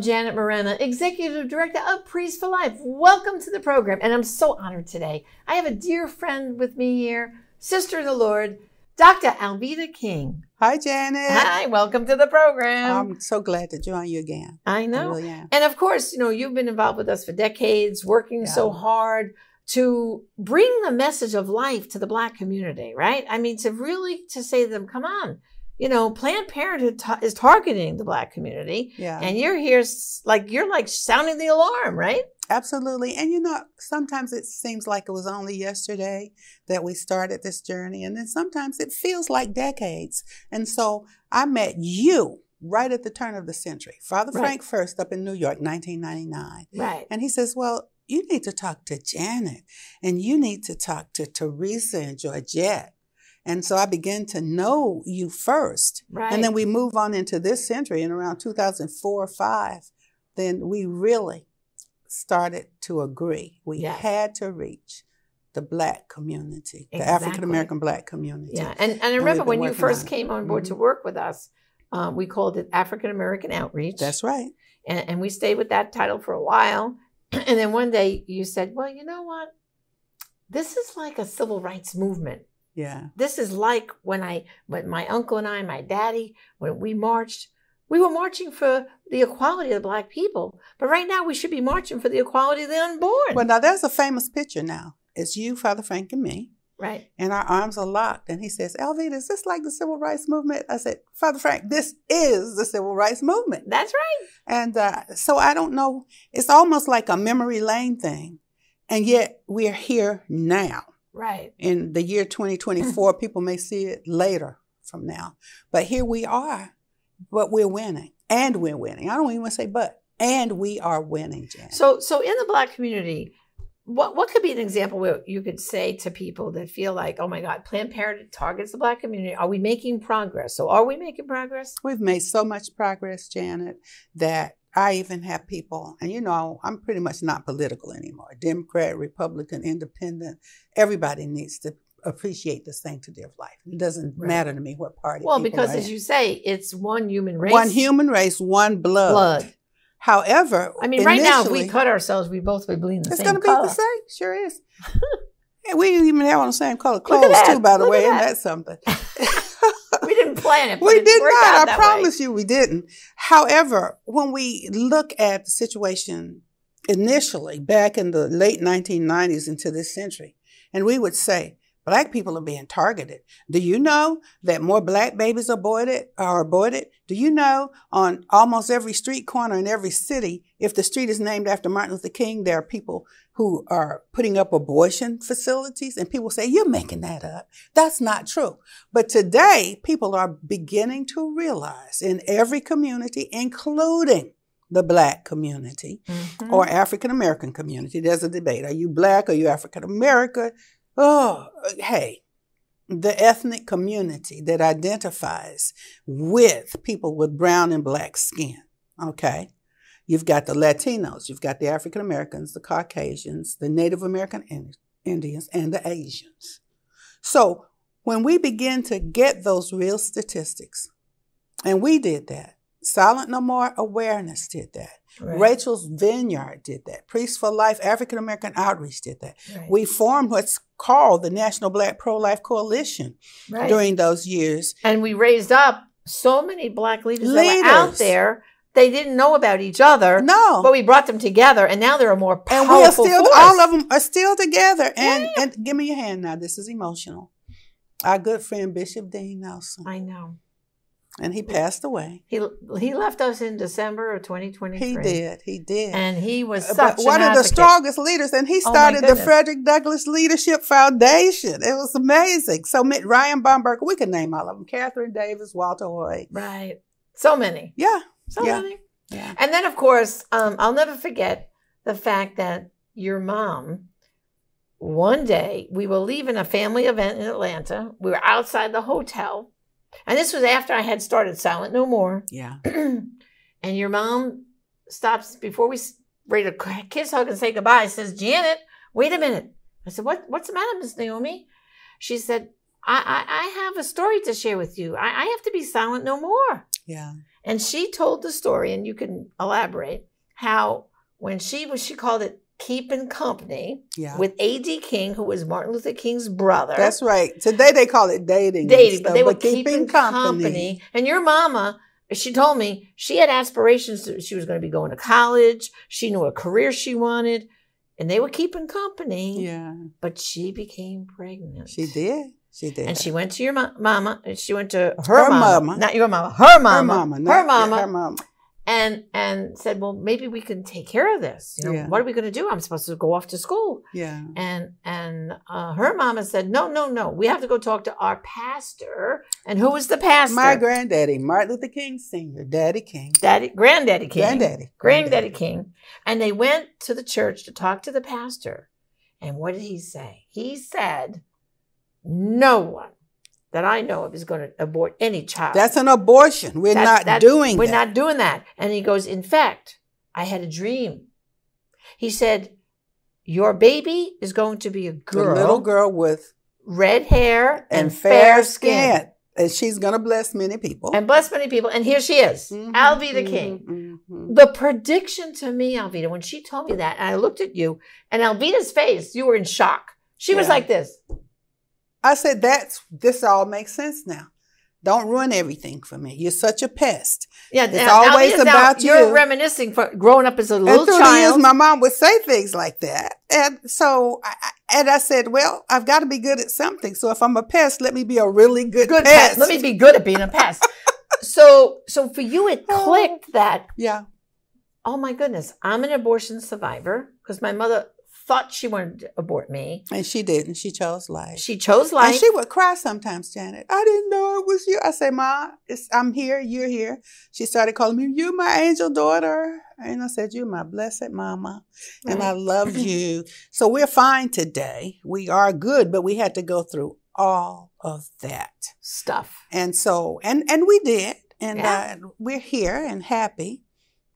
I'm Janet Morana, Executive Director of Priests for Life. Welcome to the program, and I'm so honored today. I have a dear friend with me here, Sister in the Lord, Dr. Alveda King. Hi, Janet. Hi, welcome to the program. I'm so glad to join you again. I know. I really am. And of course, you know, you've been involved with us for decades, working Yeah. so hard to bring the message of life to the black community, right? I mean, to really to say to them, come on, you know, Planned Parenthood ta- is targeting the black community, Yeah, and you're here like you're like sounding the alarm, right? absolutely. And you know, sometimes it seems like it was only yesterday that we started this journey, and then sometimes it feels like decades. And so I met you right at the turn of the century, Father Right. Frank First up in New York, 1999. Right. And he says, Well, you need to talk to Janet and you need to talk to Teresa and Georgette. And so I began to know you first. Right. And then we move on into this century and around 2004 or 5, then we really started to agree. We Yes. had to reach the black community, the African American black community. Yeah, and and I remember been when you first on came on board to Mhm. work with us, um, we called it African American Outreach. That's right. and, and we stayed with that title for a while. And then one day you said, "Well, you know what? This is like a civil rights movement. Yeah. This is like when I, when my uncle and I, my daddy, when we marched." We were marching for the equality of the black people, but right now we should be marching for the equality of the unborn. Well, now there's a famous picture now. It's you, Father Frank, and me. right? and our arms are locked. And he says, Alveda, is this like the civil rights movement? I said, Father Frank, this is the civil rights movement. That's right. And uh, so I don't know, it's almost like a memory lane thing. And yet we're here now. Right. In the year 2024, people may see it later from now. But here we are, but we're winning. And we're winning. I don't even want to say but. And we are winning, Jan. So, so in the black community, what what could be an example where you could say to people that feel like, oh my God, Planned Parenthood targets the black community? Are we making progress? So, are we making progress? We've made so much progress, Janet, that I even have people, and you know, I'm pretty much not political anymore. Democrat, Republican, Independent, everybody needs to appreciate the sanctity of life. It doesn't Right. matter to me what party. Well, because as in. you say, it's one human race, one human race, one blood. blood. However, I mean, right now, if we cut ourselves, we both would bleed the it's same It's going to be the same. Sure is. and we didn't even have on the same color clothes too. By the Look way, isn't that. something? we didn't plan it. but We did not. I that way. promise you we didn't. However, when we look at the situation initially back in the late 1990s into this century, and we would say, Black people are being targeted. Do you know that more black babies are aborted are aborted? Do you know on almost every street corner in every city, if the street is named after Martin Luther King, there are people who are putting up abortion facilities and people say, You're making that up. That's not true. But today, people are beginning to realize in every community, including the black community Mhm. or African American community, there's a debate. Are you black? Are you African American? Oh, hey, the ethnic community that identifies with people with brown and black skin. Okay. You've got the Latinos, you've got the African Americans, the Caucasians, the Native American Indi- Indians, and the Asians. So when we begin to get those real statistics, and we did that, Silent No More Awareness did that. Right. Rachel's Vineyard did that. Priests for Life African American Outreach did that. Right. We formed what's called the National Black Pro Life Coalition Right. during those years. and we raised up so many black leaders, that were out there. They didn't know about each other, No. but we brought them together, and now they're a more and powerful we are still, force. all of them are still together. And, Yeah. and give me your hand now. This is emotional. Our good friend Bishop Dean Nelson. I know. And he passed away. He he left us in December of 2023. He did. He did. And he was such but one of the strongest leaders, and he Oh, started the. Frederick Douglass Leadership Foundation. It was amazing. So Ryan Bomberger, we could name all of them: Catherine Davis, Walter Hoye. Right. So many. Yeah, So Yeah. many. yeah. And then, of course, um, I'll never forget the fact that your mom, one day, we were leaving a family event in Atlanta. We were outside the hotel. And this was after I had started Silent No More. Yeah. and your mom stops before we ready to kiss, hug, and say goodbye. Says, Janet, wait a minute. I said, what, What's the matter, Miss Naomi? She said, I, I, I have a story to share with you. I, I have to be silent no more. Yeah. And she told the story, and you can elaborate how when she was, she called it keeping company Yeah. with A.D. King, who was Martin Luther King's brother. That's right. Today they call it dating. dating, but they were keeping company. And your mama, she told me she had aspirations. To, she was going to be going to college. She knew a career she wanted, and they were keeping company. Yeah. But she became pregnant. She did. She did. And she went to your ma- mama, and she went to her, Her mama, mama. not your mama, her mama, her mama. her not- mama, Her mama. And and said, "Well, maybe we can take care of this. You know, Yeah. what are we going to do? I'm supposed to go off to school." Yeah. And and uh, her mama said, "No, no, no. We have to go talk to our pastor. And who was the pastor? My granddaddy, Martin Luther King Sr., Daddy King. daddy, granddaddy King, Granddaddy. granddaddy King. And they went to the church to talk to the pastor. And what did he say? He said, "No one that I know of is going to abort any child. That's an abortion. We're That's- not that's- doing We're that. not doing that." And he goes, "In fact, I had a dream." He said, "Your baby is going to be a girl, little girl with red hair and, and fair skin." And she's going to bless many people. and bless many people. And here she is, Mhm, Alveda mhm, King. mhm. The prediction to me, Alveda, when she told me that, and I looked at you, and Alveda's face, you were in shock. She was like this. I said, that's this all makes sense now. Don't ruin everything for me. You're such a pest. Yeah, It's now- always now- about You're you. Are reminiscing for growing up as a And little through the years, child. my mom would say things like that. And so, I, I- and I said, well, I've got to be good at something. So if I'm a pest, let me be a really good, good pest. pest. Let me be good at being a pest. so, so for you, it oh. clicked that Yeah. oh my goodness, I'm an abortion survivor because my mother thought she wanted to abort me. And she didn't. She chose life. She chose life. And she would cry sometimes, Janet. I didn't know it was you. I say, Ma, it's, I'm here. You're here. She started calling me, You my angel daughter. And I said, You're my blessed mama. And I love you. So we're fine today. We are good, but we had to go through all of that. stuff. And so, and and we did. And Yeah. uh, we're here and happy.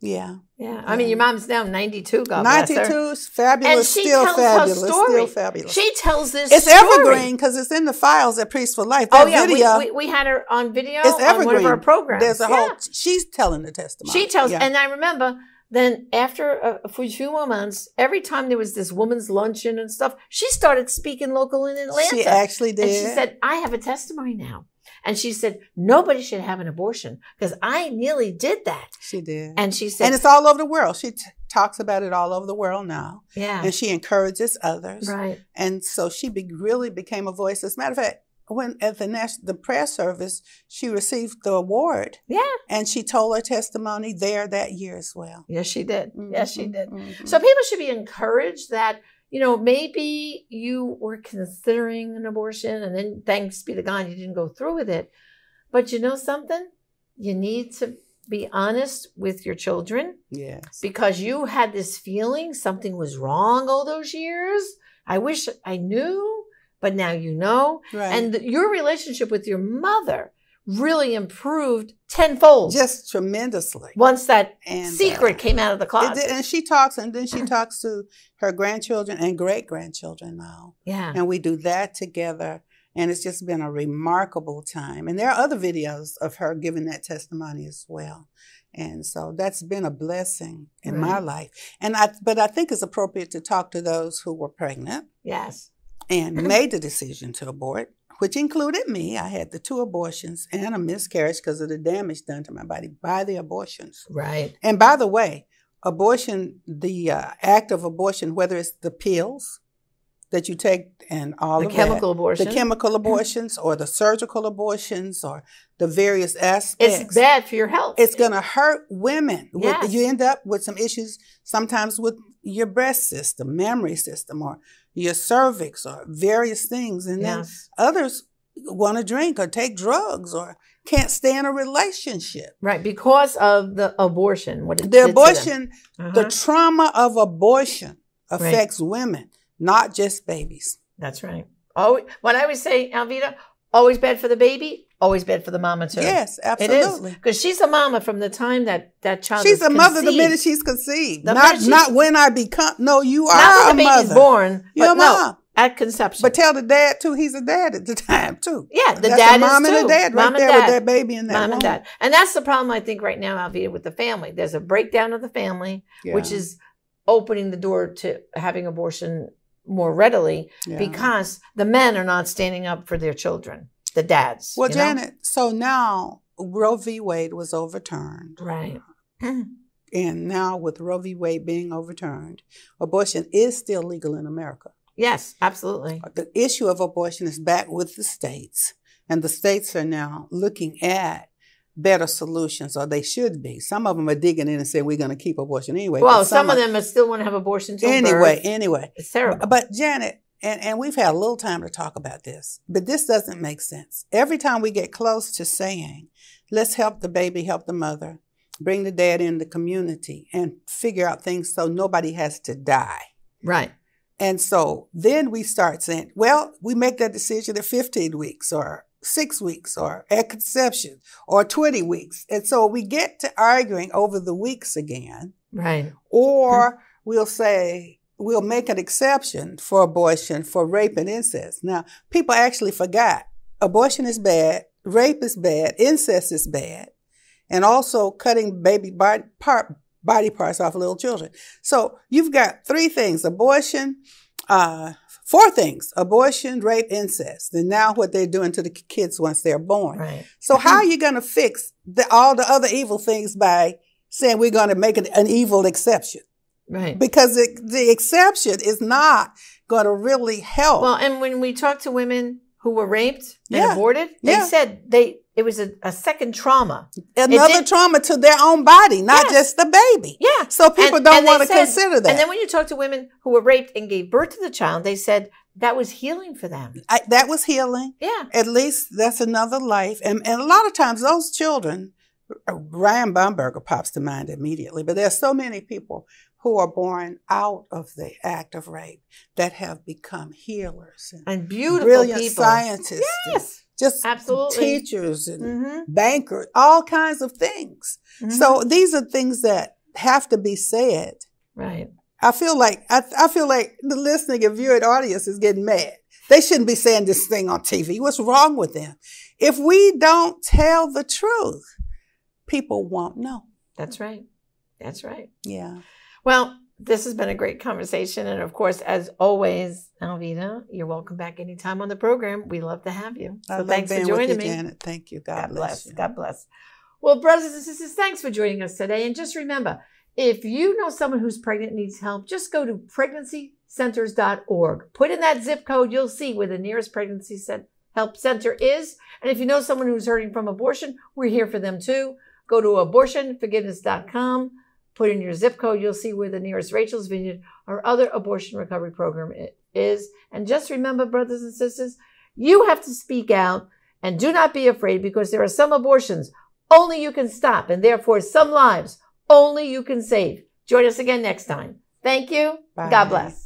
Yeah. Yeah. I mean, your mom's now 92, God bless her. 92 is fabulous. And she still tells her fabulous. story. Still fabulous. She tells this it's story. evergreen because it's in the files at Priest for Life. Oh yeah, video. we, we, we had her on video It's on evergreen. one of our programs. There's a Yeah. whole. She's telling the testimony. She tells, Yeah. and I remember then after a, a few more months, every time there was this woman's luncheon and stuff, she started speaking local in Atlanta. she actually did. and she said, "I have a testimony now." And she said, "Nobody should have an abortion because I nearly did that." she did. And she said, and it's all over the world. She t- talks about it all over the world now, "Yeah, and she encourages others. right, And so she be, really became a voice. As a matter of fact, when at the national the prayer service, she received the award, yeah, and she told her testimony there that year as well. yes, she did, yes, she Mhm, did." mhm. So people should be encouraged that, you know, maybe you were considering an abortion and then thanks be to God you didn't go through with it. But you know something? You need to be honest with your children yes, because you had this feeling something was wrong all those years. I wish I knew, but now you know. right. And your relationship with your mother really improved tenfold just tremendously. once that And, secret uh, came out of the closet. did, and she talks, and then she talks to her grandchildren and great grandchildren now. Yeah. And we do that together. And it's just been a remarkable time. And there are other videos of her giving that testimony as well. And so that's been a blessing in my life. And I, but I think it's appropriate to talk to those who were pregnant Yes. and made the decision to abort, which included me. I had the two abortions and a miscarriage because of the damage done to my body by the abortions. Right. And by the way, abortion, the uh, act of abortion, whether it's the pills that you take and all The chemical that, abortion. the chemical abortions or the surgical abortions or the various aspects. It's bad for your health. It's going to hurt women. Yes. You end up with some issues sometimes with your breast system, memory system, or your cervix, or various things. And then Yes. others want to drink or take drugs or can't stay in a relationship. right because of the abortion. What The did to them. abortion, the Uh-huh. trauma of abortion affects women, not just babies. That's right. Oh, what I always say, Alveda, always bad for the baby, always bad for the mama too. Yes, absolutely. because she's a mama from the time that that child. She's a mother the minute she's conceived. The not she's- not when I become. No, you are not when the baby's mother. born, You're but a no, mom. at conception. But tell the dad too. He's a dad at the time too. yeah, the That's dad a mom is and too. a dad right Mom and there with dad. that baby in that mom and dad, and that's the problem I think right now, Alveda, with the family. There's a breakdown of the family, which is opening the door to having abortion more readily Yeah. because the men are not standing up for their children, the dads. Well, you know? Janet, so now Roe v. Wade was overturned. right? And now, with Roe v. Wade being overturned, abortion is still legal in America. yes, absolutely. Uh, the issue of abortion is back with the states, and the states are now looking at better solutions, or they should be. Some of them are digging in and saying we're going to keep abortion anyway. Well, but some of them are still want to have abortion Anyway, birth. anyway. It's terrible. But Janet, and, and we've had a little time to talk about this, but this doesn't make sense. Every time we get close to saying, let's help the baby, help the mother, bring the dad in the community and figure out things so nobody has to die. right. And so then we start saying, well, we make that decision at 15 weeks or six weeks or at conception or 20 weeks. And so we get to arguing over the weeks again. Right. Or mm-hmm. we'll say, we'll make an exception for abortion for rape and incest. Now, people actually forgot abortion is bad, rape is bad, incest is bad, and also cutting baby body, part, body parts off of little children. So you've got three things abortion, uh, four things abortion, rape, incest. And now what they're doing to the kids once they're born. Right. So how are you going to fix the, all the other evil things by saying we're going to make it an evil exception? Right. Because it, the exception is not going to really help. Well, and when we talked to women who were raped and Yeah. aborted, they Yeah. said they it was a, a second trauma. Another trauma to their own body, not Yes. just the baby. Yeah. So people And- don't want to consider that. And then when you talk to women who were raped and gave birth to the child, they said that was healing for them. I, that was healing. Yeah. At least that's another life. And, and a lot of times those children, Ryan Bomberger pops to mind immediately, but there are so many people who are born out of the act of rape that have become healers and And beautiful brilliant people. scientists. Yes. Just Absolutely. teachers and Mm-hmm. bankers, all kinds of things. So these are things that have to be said. right. I feel like I, I feel like the listening and viewing audience is getting mad. They shouldn't be saying this thing on TV. What's wrong with them? If we don't tell the truth, people won't know. That's right. That's right. Yeah. Well, this has been a great conversation. And of course, as always, Alveda, you're welcome back anytime on the program. We love to have you. So thanks for joining you, me. Janet. Thank you. God, God bless. you. God bless. Well, brothers and sisters, thanks for joining us today. And just remember, if you know someone who's pregnant and needs help, just go to pregnancycenters.org. Put in that zip code, you'll see where the nearest pregnancy help center is. And if you know someone who's hurting from abortion, we're here for them too. Go to abortionforgiveness.com. Put in your zip code, you'll see where the nearest Rachel's Vineyard or other abortion recovery program is. And just remember, brothers and sisters, you have to speak out and do not be afraid because there are some abortions only you can stop and therefore some lives only you can save. Join us again next time. Thank you. Bye. God bless.